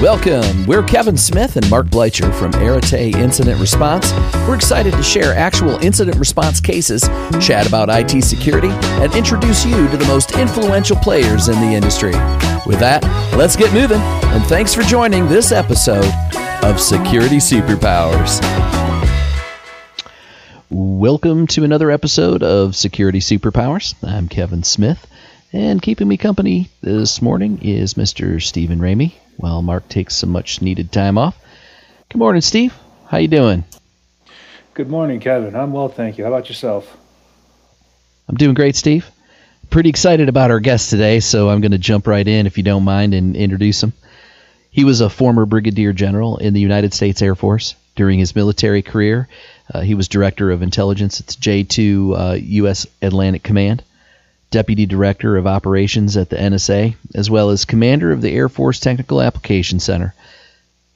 Welcome. We're Kevin Smith and Mark Bleicher from Arete Incident Response. We're excited to share actual incident response cases, chat about IT security, and introduce you to the most influential players in the industry. With that, let's get moving, and thanks for joining this episode of Security Superpowers. Welcome to another episode of Security Superpowers. I'm Kevin Smith, and keeping me company this morning is Mr. Stephen Ramey while Mark takes some much needed time off. Good morning, Steve. How you doing? Good morning, Kevin. I'm well, thank you. How about yourself? I'm doing great, Steve. Pretty excited about our guest today, so I'm going to jump right in, if you don't mind, and introduce him. He was a former brigadier general in the United States Air Force. During his military career, uh, he was director of intelligence at J2 uh, U.S. Atlantic Command. Deputy Director of Operations at the NSA, as well as Commander of the Air Force Technical Application Center.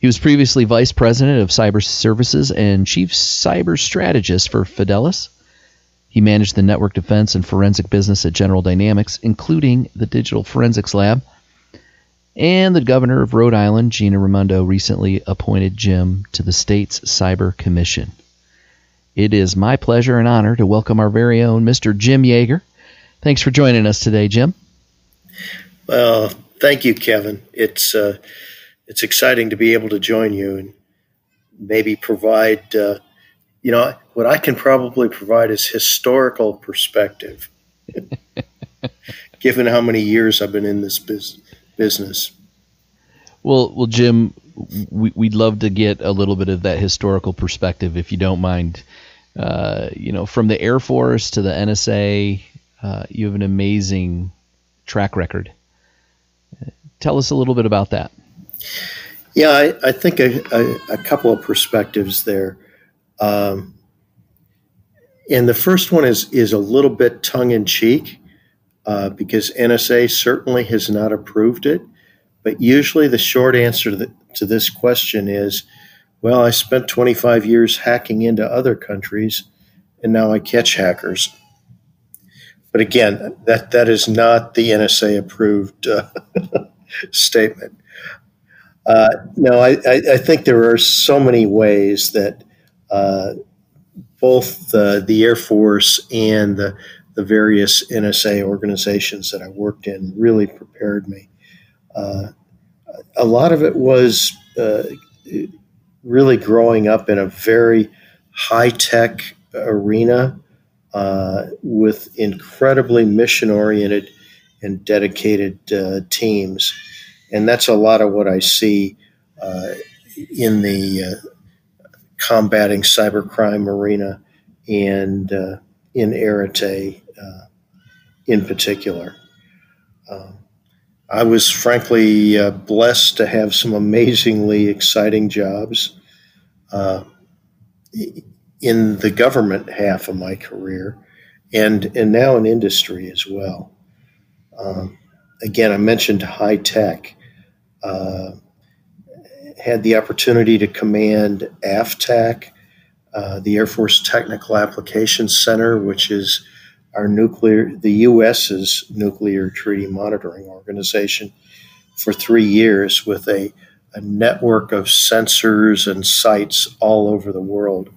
He was previously Vice President of Cyber Services and Chief Cyber Strategist for Fidelis. He managed the network defense and forensic business at General Dynamics, including the Digital Forensics Lab. And the governor of Rhode Island, Gina Raimondo, recently appointed Jim to the state's Cyber Commission. It is my pleasure and honor to welcome our very own Mr. Jim Jaeger. Thanks for joining us today, Jim. Well, thank you, Kevin. It's uh, it's exciting to be able to join you and maybe provide. Uh, you know, what I can probably provide is historical perspective, given how many years I've been in this business. Well, well, Jim, we, would love to get a little bit of that historical perspective, if you don't mind. Uh, you know, from the Air Force to the NSA, uh, you have an amazing track record. Tell us a little bit about that. Yeah, I, I think a, a, a, couple of perspectives there. Um, and the first one is is a little bit tongue in cheek uh, because NSA certainly has not approved it. But usually, the short answer to, the, to this question is, well, I spent 25 years hacking into other countries, and now I catch hackers. But again, that that is not the NSA approved uh, statement. Uh, no, I, I, think there are so many ways that uh, both the, the Air Force and the, the various NSA organizations that I worked in really prepared me. Uh, a lot of it was uh, really growing up in a very high tech arena uh, with incredibly mission oriented and dedicated uh, teams. And that's a lot of what I see uh, in the uh, combating cybercrime arena and uh, in Arete uh, in particular. Um, I was frankly blessed to have some amazingly exciting jobs in the government half of my career, and and now in industry as well. Um, again, I mentioned high tech. Uh, had the opportunity to command AFTAC, uh, the Air Force Technical Applications Center, which is our nuclear, the U.S.'s nuclear treaty monitoring organization, for three years with a, a network of sensors and sites all over the world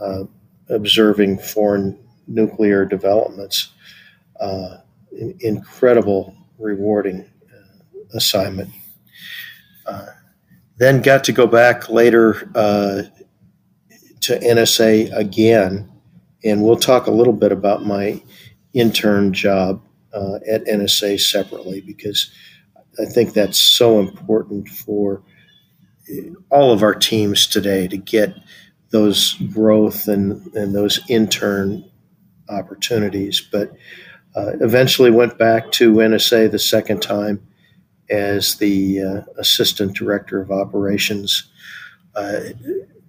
uh, observing foreign nuclear developments. Uh, incredible, rewarding uh, assignment. Uh, then got to go back later to NSA again, and we'll talk a little bit about my intern job uh, at NSA separately because I think that's so important for all of our teams today to get those growth and, and those intern opportunities. But uh, eventually went back to NSA the second time as the uh, assistant director of operations. Uh,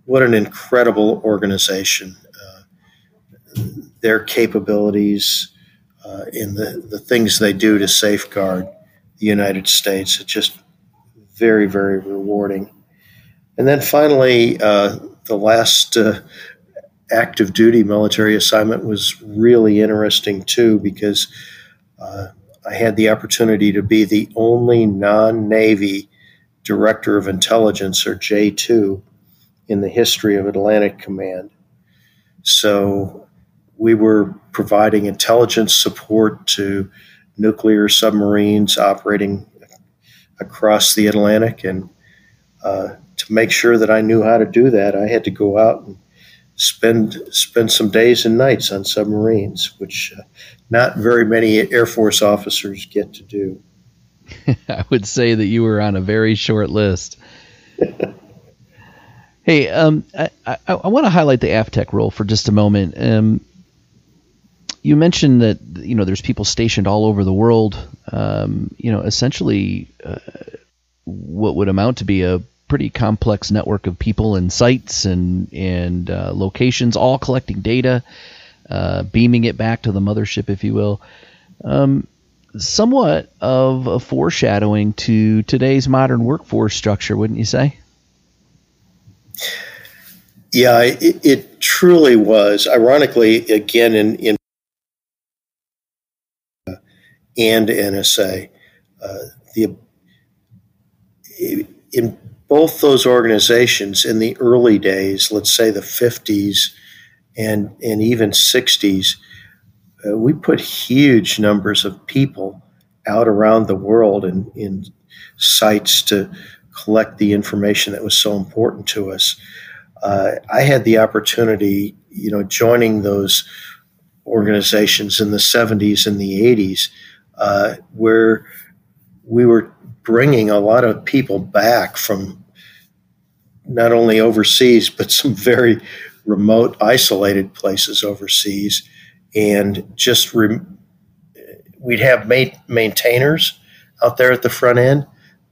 what an incredible organization! Uh, their capabilities uh, in the, the things they do to safeguard the United States, it's just very, very rewarding. And then finally, uh, the last uh, active duty military assignment was really interesting too because uh, I had the opportunity to be the only non Navy Director of Intelligence, or J2, in the history of Atlantic Command. So we were providing intelligence support to nuclear submarines operating across the Atlantic. And uh, to make sure that I knew how to do that, I had to go out and spend spend some days and nights on submarines, which uh, not very many Air Force officers get to do. I would say that you were on a very short list. hey, um, I, I, I want to highlight the AFTAC role for just a moment. Um, you mentioned that you know there's people stationed all over the world. Um, you know, essentially, uh, what would amount to be a pretty complex network of people and sites and and uh, locations, all collecting data, uh, beaming it back to the mothership, if you will. Um, somewhat of a foreshadowing to today's modern workforce structure, wouldn't you say? Yeah, it, it truly was. Ironically, again, in, in and NSA, uh, the in both those organizations in the early days, let's say the 50s and, and even 60s, uh, we put huge numbers of people out around the world in, in sites to collect the information that was so important to us. Uh, I had the opportunity, you know, joining those organizations in the 70s and the 80s, uh, where we were bringing a lot of people back from not only overseas, but some very remote, isolated places overseas. And just re- we'd have ma- maintainers out there at the front end,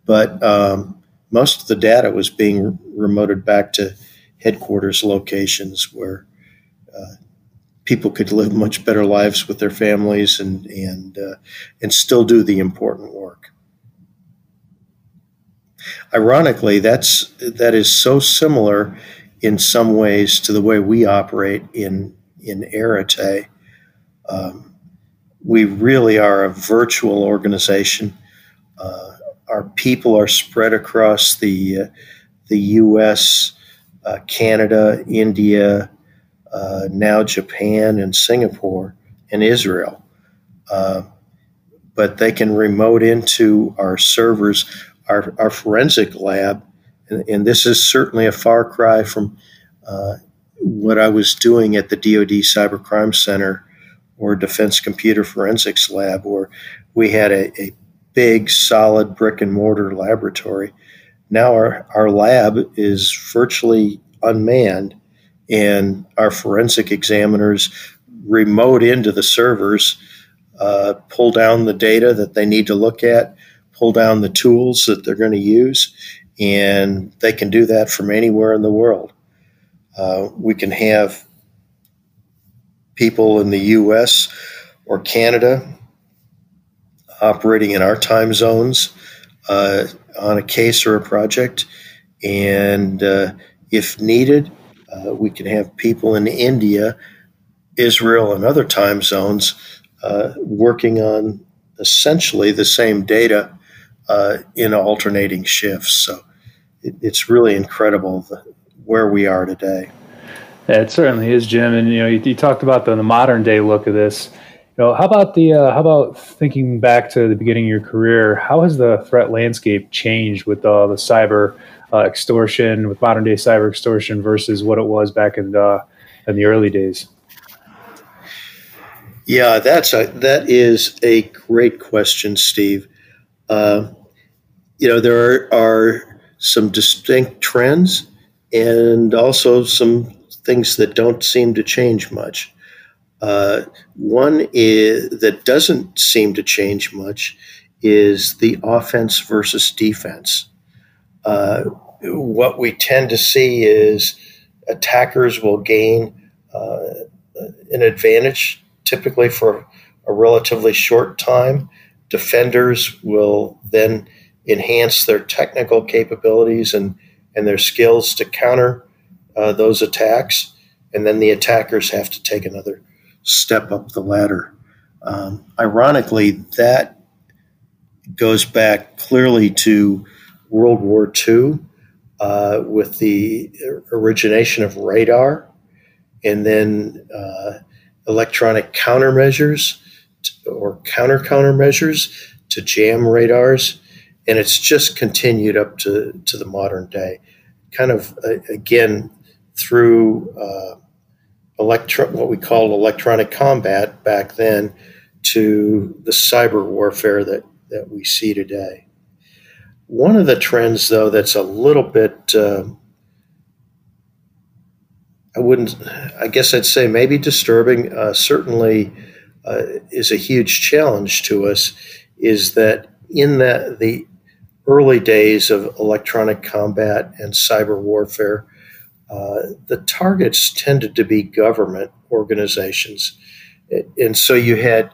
but um, most of the data was being remoted back to headquarters locations where uh, people could live much better lives with their families and and uh, and still do the important work. Ironically, that's that is so similar in some ways to the way we operate in in Arete. Um, we really are a virtual organization. Uh, our people are spread across the uh, the U.S., uh, Canada, India, uh, now Japan and Singapore and Israel. Uh, but they can remote into our servers our, our forensic lab, and, and, this is certainly a far cry from uh, what I was doing at the DoD Cybercrime Center or Defense Computer Forensics Lab, where we had a, a big, solid brick and mortar laboratory. Now our, our lab is virtually unmanned, and our forensic examiners remote into the servers, uh, pull down the data that they need to look at, pull down the tools that they're going to use, and they can do that from anywhere in the world. Uh, we can have people in the U.S. or Canada operating in our time zones uh, on a case or a project, and uh, if needed, uh, we can have people in India, Israel, and other time zones uh, working on essentially the same data uh, in alternating shifts. So it, it's really incredible the, where we are today. Yeah, it certainly is, Jim. And you know, you, you talked about the, the, modern day look of this. You know, how about the uh, how about thinking back to the beginning of your career? How has the threat landscape changed with uh, the cyber uh, extortion, with modern day cyber extortion versus what it was back in the in the early days? Yeah, that's a that is a great question, Steve. Uh, you know, there are, are, some distinct trends and also some things that don't seem to change much. Uh, one is, that doesn't seem to change much is the offense versus defense. Uh, what we tend to see is attackers will gain uh, an advantage typically for a relatively short time defenders will then enhance their technical capabilities and, and their skills to counter uh, those attacks. And then the attackers have to take another step up the ladder. Um, ironically, that goes back clearly to World War II uh, with the origination of radar and then uh, electronic countermeasures or counter countermeasures to jam radars. And it's just continued up to, to the modern day. Kind of, uh, again, through uh, electro- what we called electronic combat back then to the cyber warfare that, that we see today. One of the trends, though, that's a little bit, uh, I wouldn't, I guess I'd say maybe disturbing, uh, certainly uh, is a huge challenge to us, is that in the, the early days of electronic combat and cyber warfare, uh, the targets tended to be government organizations. And so you had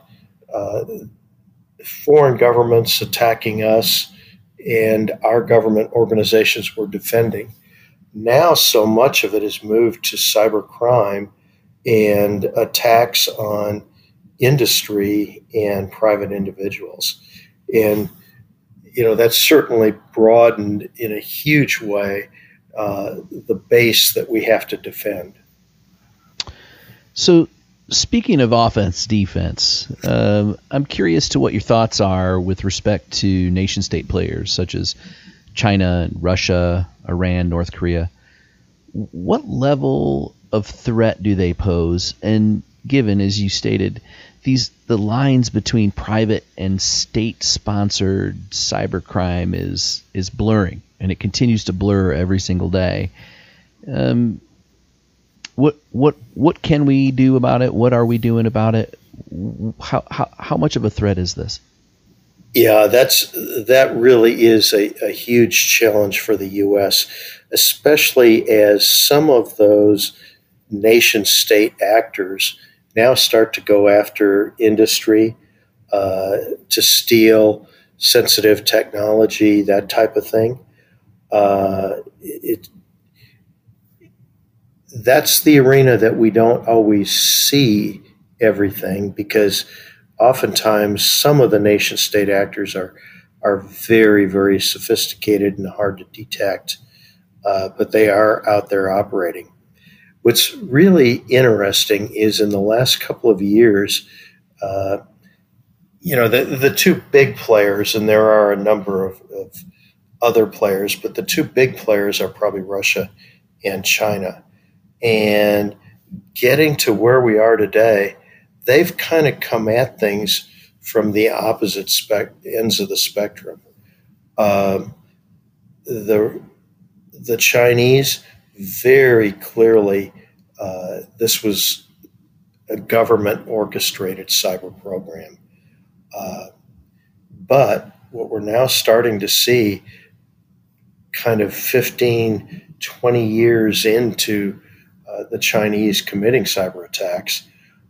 uh, foreign governments attacking us, and our government organizations were defending. Now, so much of it has moved to cyber crime and attacks on industry and private individuals. And, you know, that's certainly broadened in a huge way uh, the base that we have to defend. So, speaking of offense, defense, uh, I'm curious to what your thoughts are with respect to nation state players such as China, Russia, Iran, North Korea. What level of threat do they pose? And given, as you stated, these the lines between private and state sponsored cybercrime is is blurring and it continues to blur every single day. Um, what what what can we do about it? What are we doing about it? How how how much of a threat is this? Yeah, that's that really is a, a huge challenge for the U.S., especially as some of those nation state actors now start to go after industry uh, to steal sensitive technology, that type of thing. Uh, it that's the arena that we don't always see everything because oftentimes some of the nation state actors are are very very sophisticated and hard to detect uh, but they are out there operating what's really interesting is in the last couple of years uh, you know the, the two big players and there are a number of, of other players, but the two big players are probably Russia and China. And getting to where we are today, they've kind of come at things from the opposite spec- ends of the spectrum. Um, the the Chinese very clearly uh, this was a government orchestrated cyber program, uh, but what we're now starting to see kind of 15, 20 years into uh, the Chinese committing cyber attacks,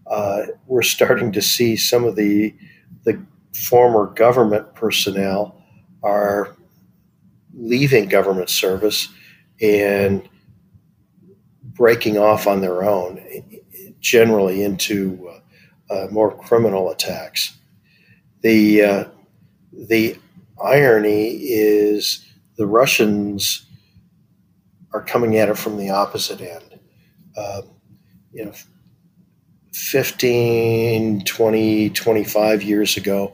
uh, we're starting to see some of the the former government personnel are leaving government service and breaking off on their own, generally into uh, uh more criminal attacks. The uh, the irony is the Russians are coming at it from the opposite end. Uh, you know, 15, 20, 25 years ago,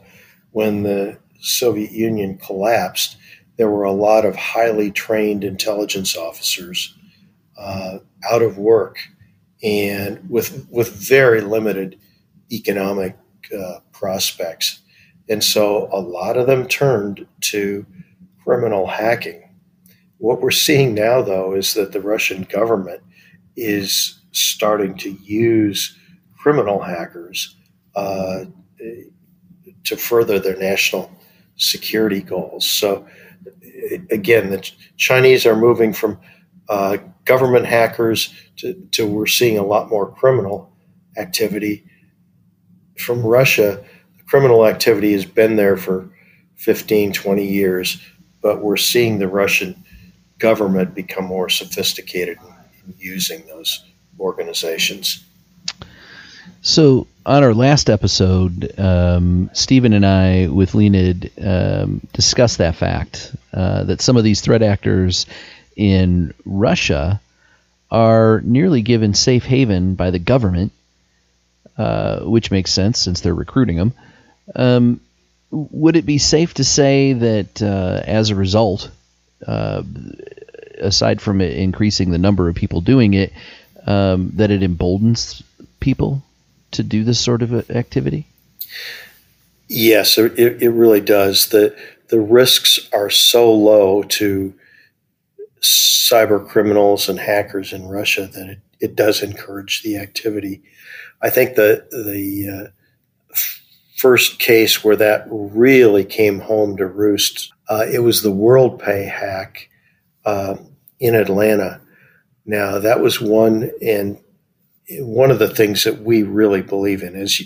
when the Soviet Union collapsed, there were a lot of highly trained intelligence officers uh, out of work and with with very limited economic uh, prospects, and so a lot of them turned to criminal hacking. What we're seeing now, though, is that the Russian government is starting to use criminal hackers uh, to further their national security goals. So, again, the Chinese are moving from uh, government hackers to, to we're seeing a lot more criminal activity. From Russia, the criminal activity has been there for 15, 20 years but we're seeing the Russian government become more sophisticated in using those organizations. So on our last episode, um, Stephen and I, with Leonid, um, discussed that fact uh, that some of these threat actors in Russia are nearly given safe haven by the government, uh, which makes sense since they're recruiting them. Um, would it be safe to say that uh, as a result, uh, aside from increasing the number of people doing it, um, that it emboldens people to do this sort of activity? Yes, it, it really does. The the risks are so low to cyber criminals and hackers in Russia that it, it does encourage the activity. I think the the uh, first case where that really came home to roost, uh, it was the WorldPay hack uh, in Atlanta. Now that was one, and one of the things that we really believe in is,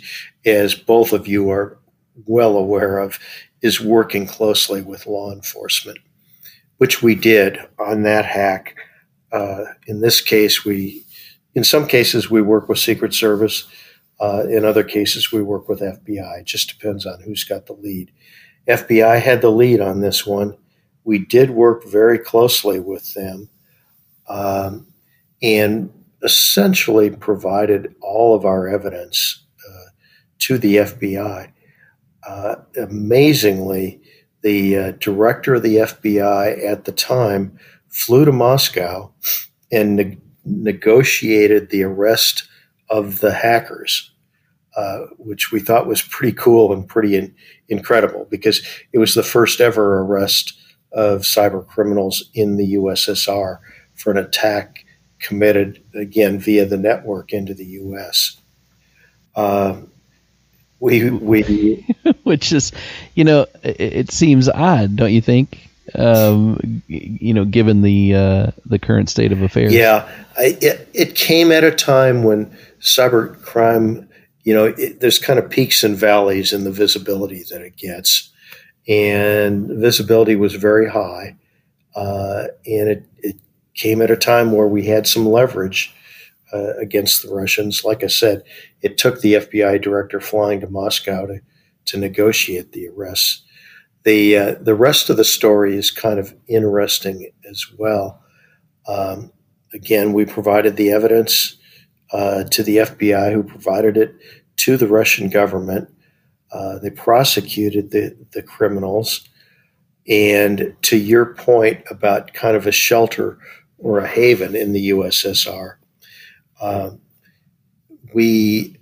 as both of you are well aware of, is working closely with law enforcement, which we did on that hack. Uh, in this case, we, in some cases, we work with Secret Service. Uh, in other cases, we work with FBI. It just depends on who's got the lead. FBI had the lead on this one. We did work very closely with them um, and essentially provided all of our evidence uh, to the FBI. Uh, amazingly, the uh, director of the FBI at the time flew to Moscow and ne- negotiated the arrest of the hackers uh, which we thought was pretty cool and pretty in, incredible because it was the first ever arrest of cyber criminals in the USSR for an attack committed again via the network into the U.S. Uh, we we which is you know it, it, seems odd, don't you think? Um, you know, given the uh, the current state of affairs. Yeah, I, it it came at a time when cyber crime you know, it, there's kind of peaks and valleys in the visibility that it gets. And visibility was very high. Uh, and it, it, came at a time where we had some leverage uh, against the Russians. Like I said, it took the FBI director flying to Moscow to, to negotiate the arrests. The, uh, the rest of the story is kind of interesting as well. Um, again, we provided the evidence uh, to the FBI, who provided it to the Russian government. Uh, they prosecuted the, the criminals. And to your point about kind of a shelter or a haven in the USSR, uh, we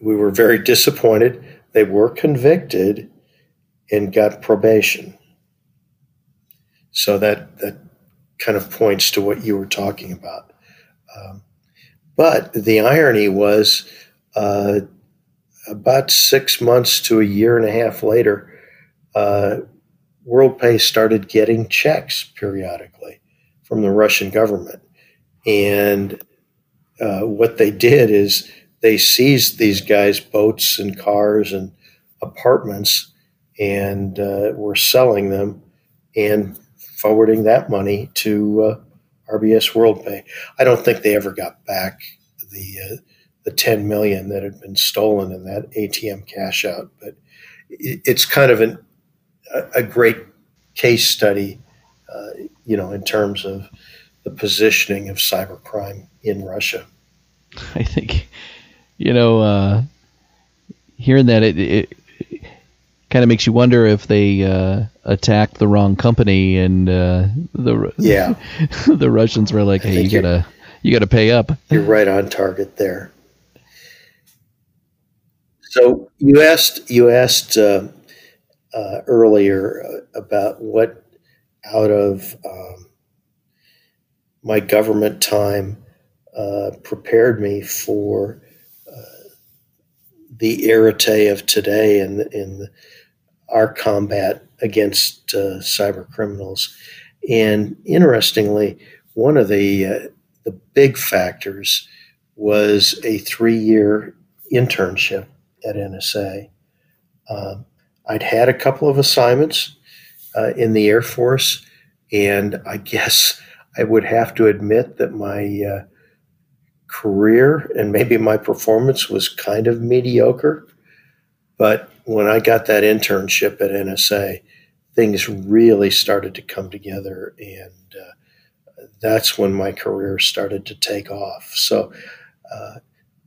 we were very disappointed. They were convicted and got probation. So that that kind of points to what you were talking about. Um, but the irony was uh, about six months to a year and a half later, uh, WorldPay started getting checks periodically from the Russian government. And uh, what they did is they seized these guys' boats and cars and apartments and uh, were selling them and forwarding that money to uh, RBS WorldPay. I don't think they ever got back the uh, the 10 million that had been stolen in that ATM cash out. But it's kind of an, a great case study, uh, you know, in terms of the positioning of cybercrime in Russia. I think, you know, uh, hearing that, it, it kind of makes you wonder if they uh, attacked the wrong company and uh, the yeah the Russians were like, hey, you gotta you gotta pay up. You're right on target there. So you asked you asked uh, uh, earlier about what out of um, my government time uh, prepared me for uh, the arete of today and in our combat against uh, cyber criminals. And interestingly, one of the uh, the big factors was a three year internship at NSA. Um, I'd had a couple of assignments uh, in the Air Force, and I guess I would have to admit that my uh, career and maybe my performance was kind of mediocre. But when I got that internship at NSA, things really started to come together. And uh, that's when my career started to take off. So uh,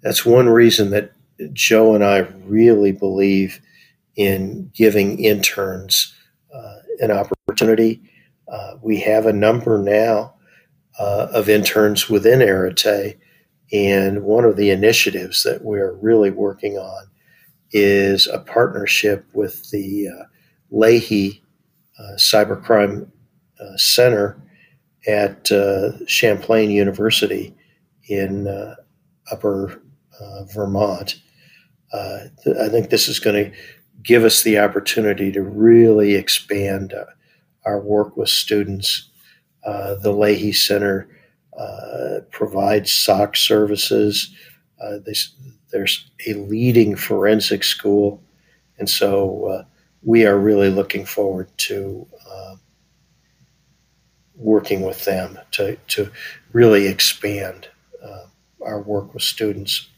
that's one reason that Joe and I really believe in giving interns uh, an opportunity. Uh, we have a number now uh, of interns within Arete, and one of the initiatives that we're really working on is a partnership with the uh, Leahy uh, Cybercrime uh, Center at Champlain University in Upper Vermont. I think this is going to give us the opportunity to really expand uh, our work with students. Uh, the Leahy Center uh, provides SOC services. Uh, this, there's a leading forensic school, and so uh, we are really looking forward to uh, working with them to, to really expand our work with students.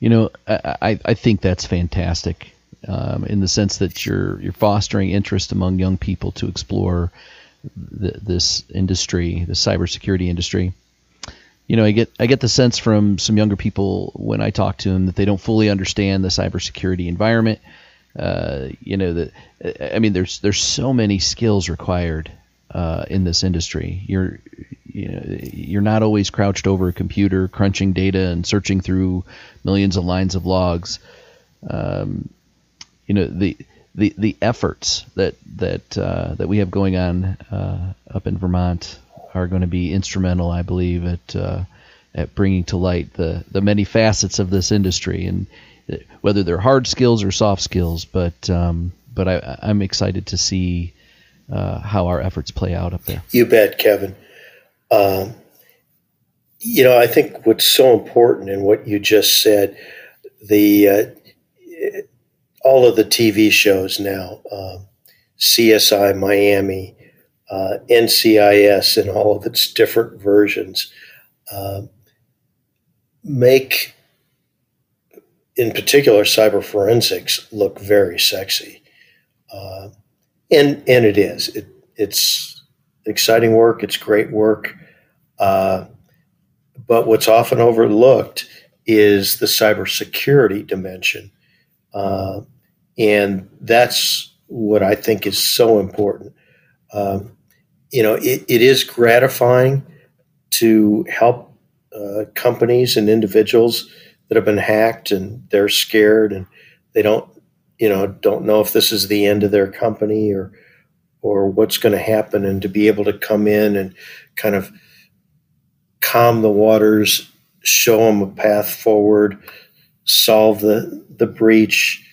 You know, I, I think that's fantastic um, in the sense that you're you're fostering interest among young people to explore this industry, the cybersecurity industry. You know, I get I get the sense from some younger people when I talk to them that they don't fully understand the cybersecurity environment. Uh, you know, that I mean, there's there's so many skills required uh, in this industry. You're you know, you're not always crouched over a computer crunching data and searching through millions of lines of logs. Um, you know the the the efforts that that uh, that we have going on uh, up in Vermont are going to be instrumental, I believe, at uh, at bringing to light the the many facets of this industry and uh, whether they're hard skills or soft skills. But um, but I, I'm excited to see uh, how our efforts play out up there. You bet, Kevin. Um, you know, I think what's so important in what you just said, the uh, all of the TV shows now, um, CSI Miami, uh, NCIS, and all of its different versions, uh, make, in particular, cyber forensics look very sexy, uh, and and it is. It, it's exciting work. It's great work. Uh, but what's often overlooked is the cybersecurity dimension. Uh, and that's what I think is so important. Um, you know, it, it is gratifying to help uh, companies and individuals that have been hacked and they're scared and they don't, you know, don't know if this is the end of their company or or what's going to happen, and to be able to come in and kind of calm the waters, show them a path forward, solve the the breach,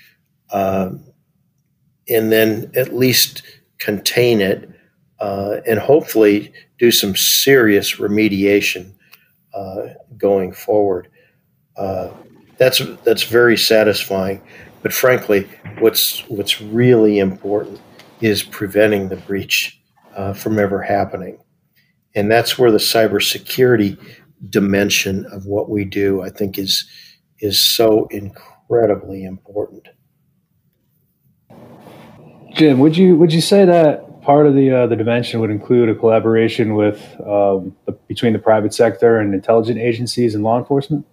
uh, and then at least contain it uh, and hopefully do some serious remediation uh, going forward. Uh, that's that's very satisfying. But frankly, what's what's really important is preventing the breach uh, from ever happening, and that's where the cybersecurity dimension of what we do, I think, is is so incredibly important. Jim, would you would you say that part of the uh, the dimension would include a collaboration with um, the, between the private sector and intelligence agencies and law enforcement?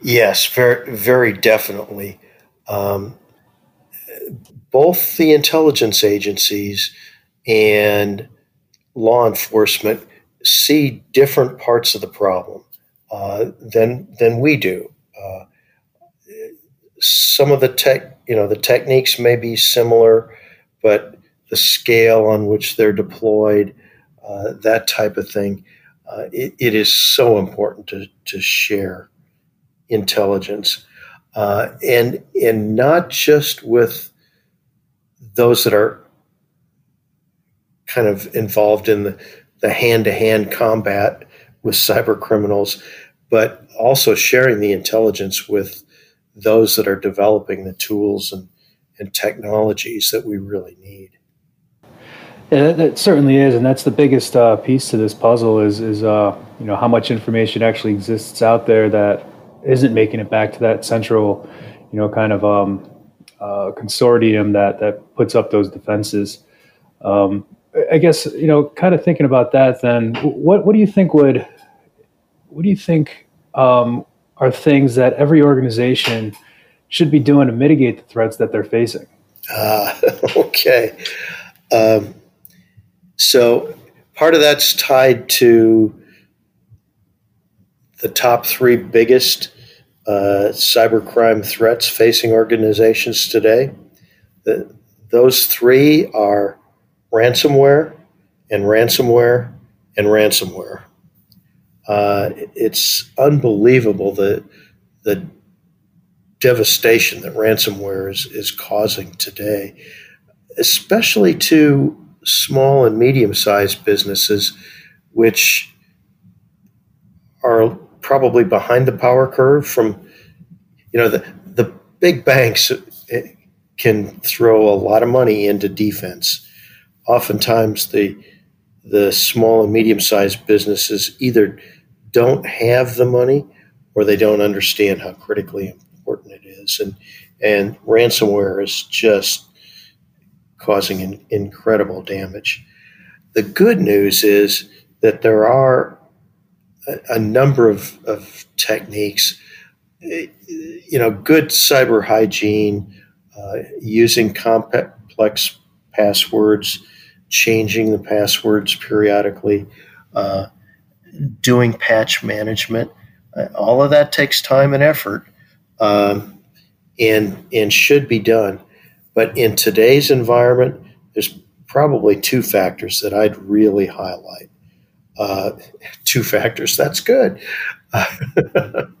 Yes, very very definitely. Um, both the intelligence agencies and law enforcement see different parts of the problem uh, than than we do. Uh, some of the tech, you know, the techniques may be similar, but the scale on which they're deployed, uh, that type of thing, uh, it, it is so important to, to share intelligence, uh, and and not just with those that are kind of involved in the the hand to hand combat with cyber criminals, but also sharing the intelligence with those that are developing the tools and, and technologies that we really need. Yeah, that, that certainly is, and that's the biggest uh, piece to this puzzle is is uh, you know how much information actually exists out there that isn't making it back to that central, you know, kind of um, uh, consortium that that puts up those defenses. Um, I guess you know, kind of thinking about that. Then, what what do you think would what do you think um, are things that every organization should be doing to mitigate the threats that they're facing? Uh, okay. Um, so part of that's tied to the top three biggest uh, cybercrime threats facing organizations today. The, those three are ransomware and ransomware and ransomware. Uh, it's unbelievable the the devastation that ransomware is, is causing today, especially to small and medium sized businesses, which are probably behind the power curve from, you know, the, the big banks can throw a lot of money into defense. Oftentimes, the the small and medium sized businesses either don't have the money or they don't understand how critically important it is. And and ransomware is just causing incredible damage. The good news is that there are a, a number of, of techniques, you know, good cyber hygiene, uh, using complex passwords, changing the passwords periodically, uh, doing patch management. Uh, all of that takes time and effort um, and, and should be done. But in today's environment, there's probably two factors that I'd really highlight. Uh, two factors, that's good.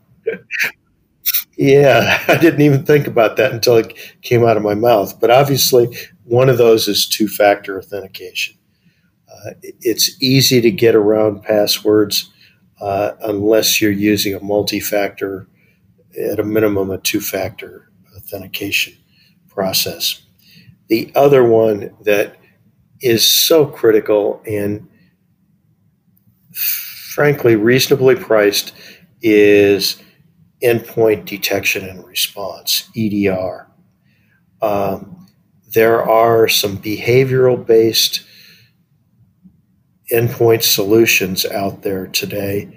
yeah, I didn't even think about that until it came out of my mouth. But obviously, one of those is two factor authentication. Uh, it's easy to get around passwords uh, unless you're using a multi factor, at a minimum, a two factor authentication process. The other one that is so critical and frankly reasonably priced is endpoint detection and response, EDR. Um, there are some behavioral based endpoint solutions out there today.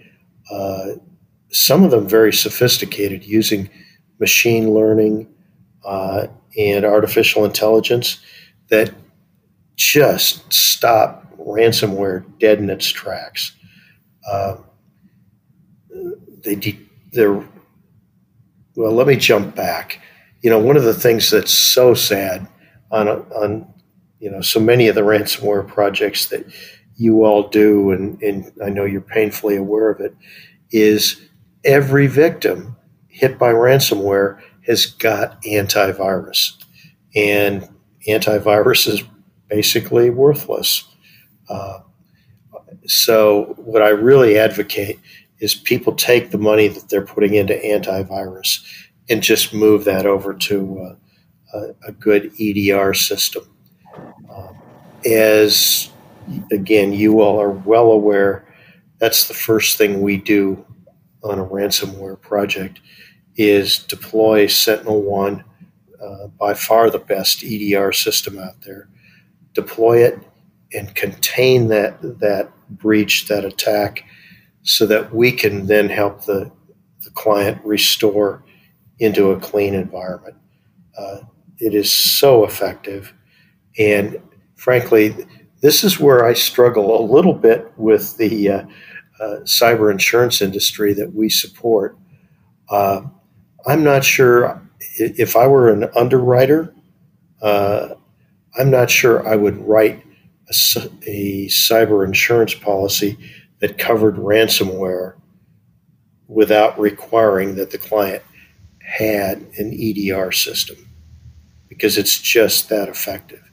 Uh, some of them very sophisticated, using machine learning uh, and artificial intelligence that just stop ransomware dead in its tracks. Uh, they de- they're well. Let me jump back. You know, one of the things that's so sad on on you know so many of the ransomware projects that you all do, and, and I know you're painfully aware of it, is every victim hit by ransomware has got antivirus, and antivirus is basically worthless. Uh, so, what I really advocate is people take the money that they're putting into antivirus and just move that over to uh, a, a, good EDR system. Uh, as again, you all are well aware, that's the first thing we do on a ransomware project is deploy Sentinel One, uh, by far the best EDR system out there. Deploy it and contain that that breach, that attack, so that we can then help the the client restore into a clean environment. Uh, it is so effective, and frankly, this is where I struggle a little bit with the uh, uh, cyber insurance industry that we support. Uh, I'm not sure if I were an underwriter, uh, I'm not sure I would write a, a, cyber insurance policy that covered ransomware without requiring that the client had an EDR system because it's just that effective.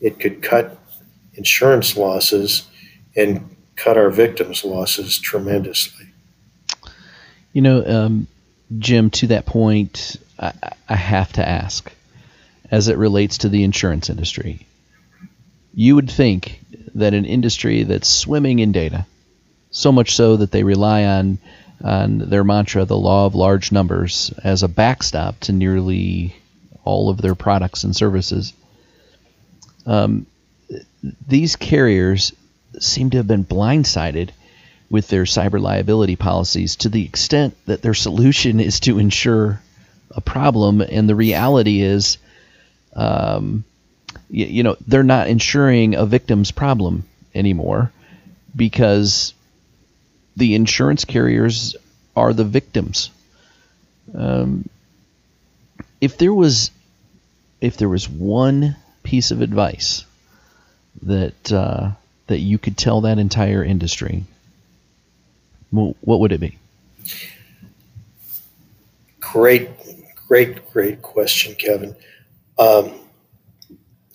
It could cut insurance losses and cut our victims' losses tremendously. You know, um, Jim, to that point, I, I have to ask, as it relates to the insurance industry, you would think that an industry that's swimming in data, so much so that they rely on on their mantra, the law of large numbers, as a backstop to nearly all of their products and services. Um, these carriers seem to have been blindsided with their cyber liability policies to the extent that their solution is to insure a problem, and the reality is, um, you, you know, they're not insuring a victim's problem anymore because the insurance carriers are the victims. Um, if there was, if there was one piece of advice that uh, that you could tell that entire industry, what would it be? Great, great, great question, Kevin. Um,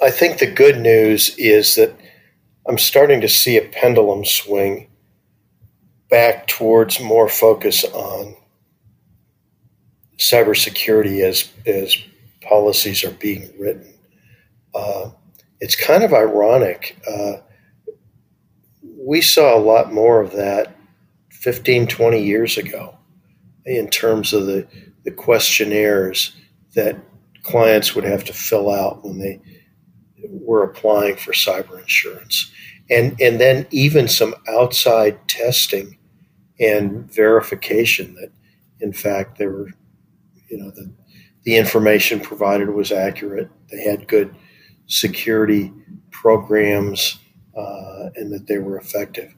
I think the good news is that I'm starting to see a pendulum swing back towards more focus on cybersecurity as as policies are being written. Uh, it's kind of ironic. Uh, we saw a lot more of that 15, 20 years ago in terms of the, the questionnaires that clients would have to fill out when they were applying for cyber insurance. And, and then even some outside testing and verification that, in fact, they were, you know, the, the information provided was accurate. They had good security programs uh, and that they were effective.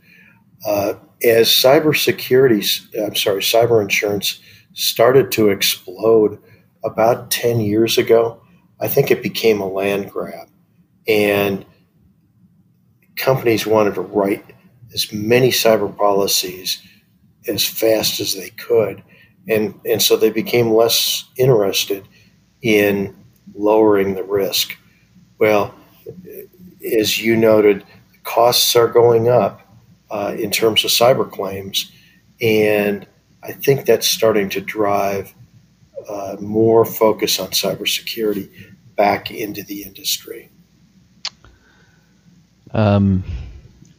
Uh, as cybersecurity, I'm sorry, cyber insurance started to explode about 10 years ago, I think it became a land grab. And companies wanted to write as many cyber policies as fast as they could. And, and so they became less interested in lowering the risk. Well, as you noted, costs are going up uh, in terms of cyber claims. And I think that's starting to drive uh, more focus on cybersecurity back into the industry. Um,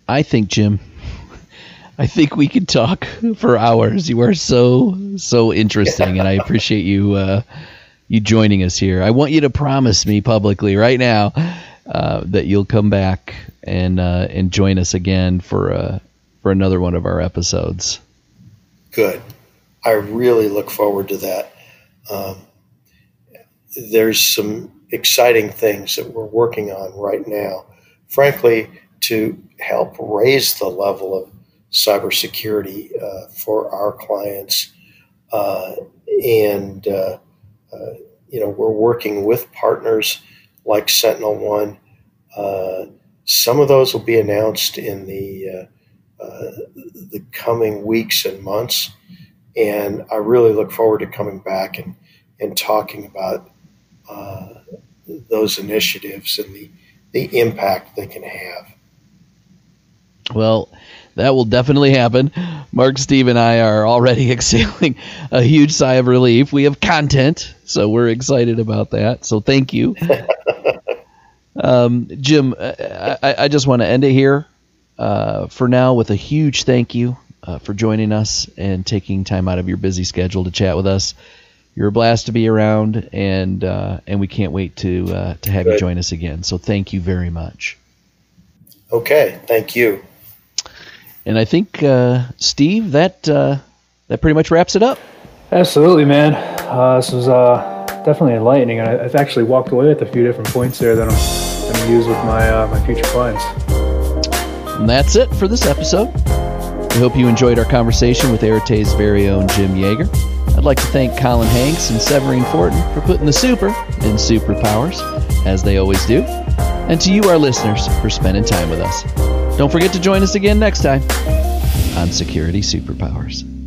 I think, Jim, I think we could talk for hours. You are so so interesting, and I appreciate you uh, you joining us here. I want you to promise me publicly right now uh, that you'll come back and uh, and join us again for uh, for another one of our episodes. Good. I really look forward to that. Um, there's some exciting things that we're working on right now. Frankly, to help raise the level of cybersecurity uh, for our clients, uh, and uh, uh you know we're working with partners like Sentinel One. Uh, some of those will be announced in the uh, the coming weeks and months, and I really look forward to coming back and and talking about those initiatives and the the impact they can have. Well, that will definitely happen. Mark, Steve, and I are already exhaling a huge sigh of relief. We have content, so we're excited about that. So thank you. um, Jim, I, I, just want to end it here uh, for now with a huge thank you uh, for joining us and taking time out of your busy schedule to chat with us. You're a blast to be around, and uh, and we can't wait to uh, to have Good. you join us again. So thank you very much. Okay, thank you. And I think uh, Steve, that uh, that pretty much wraps it up. Absolutely, man. Uh, this was uh, definitely enlightening, and I, have actually walked away with a few different points there that I'm going to use with my uh, my future clients. And that's it for this episode. We hope you enjoyed our conversation with Arete's very own Jim Jaeger. I'd like to thank Colin Hanks and Severine Fortin for putting the super in superpowers, as they always do, and to you, our listeners, for spending time with us. Don't forget to join us again next time on Security Superpowers.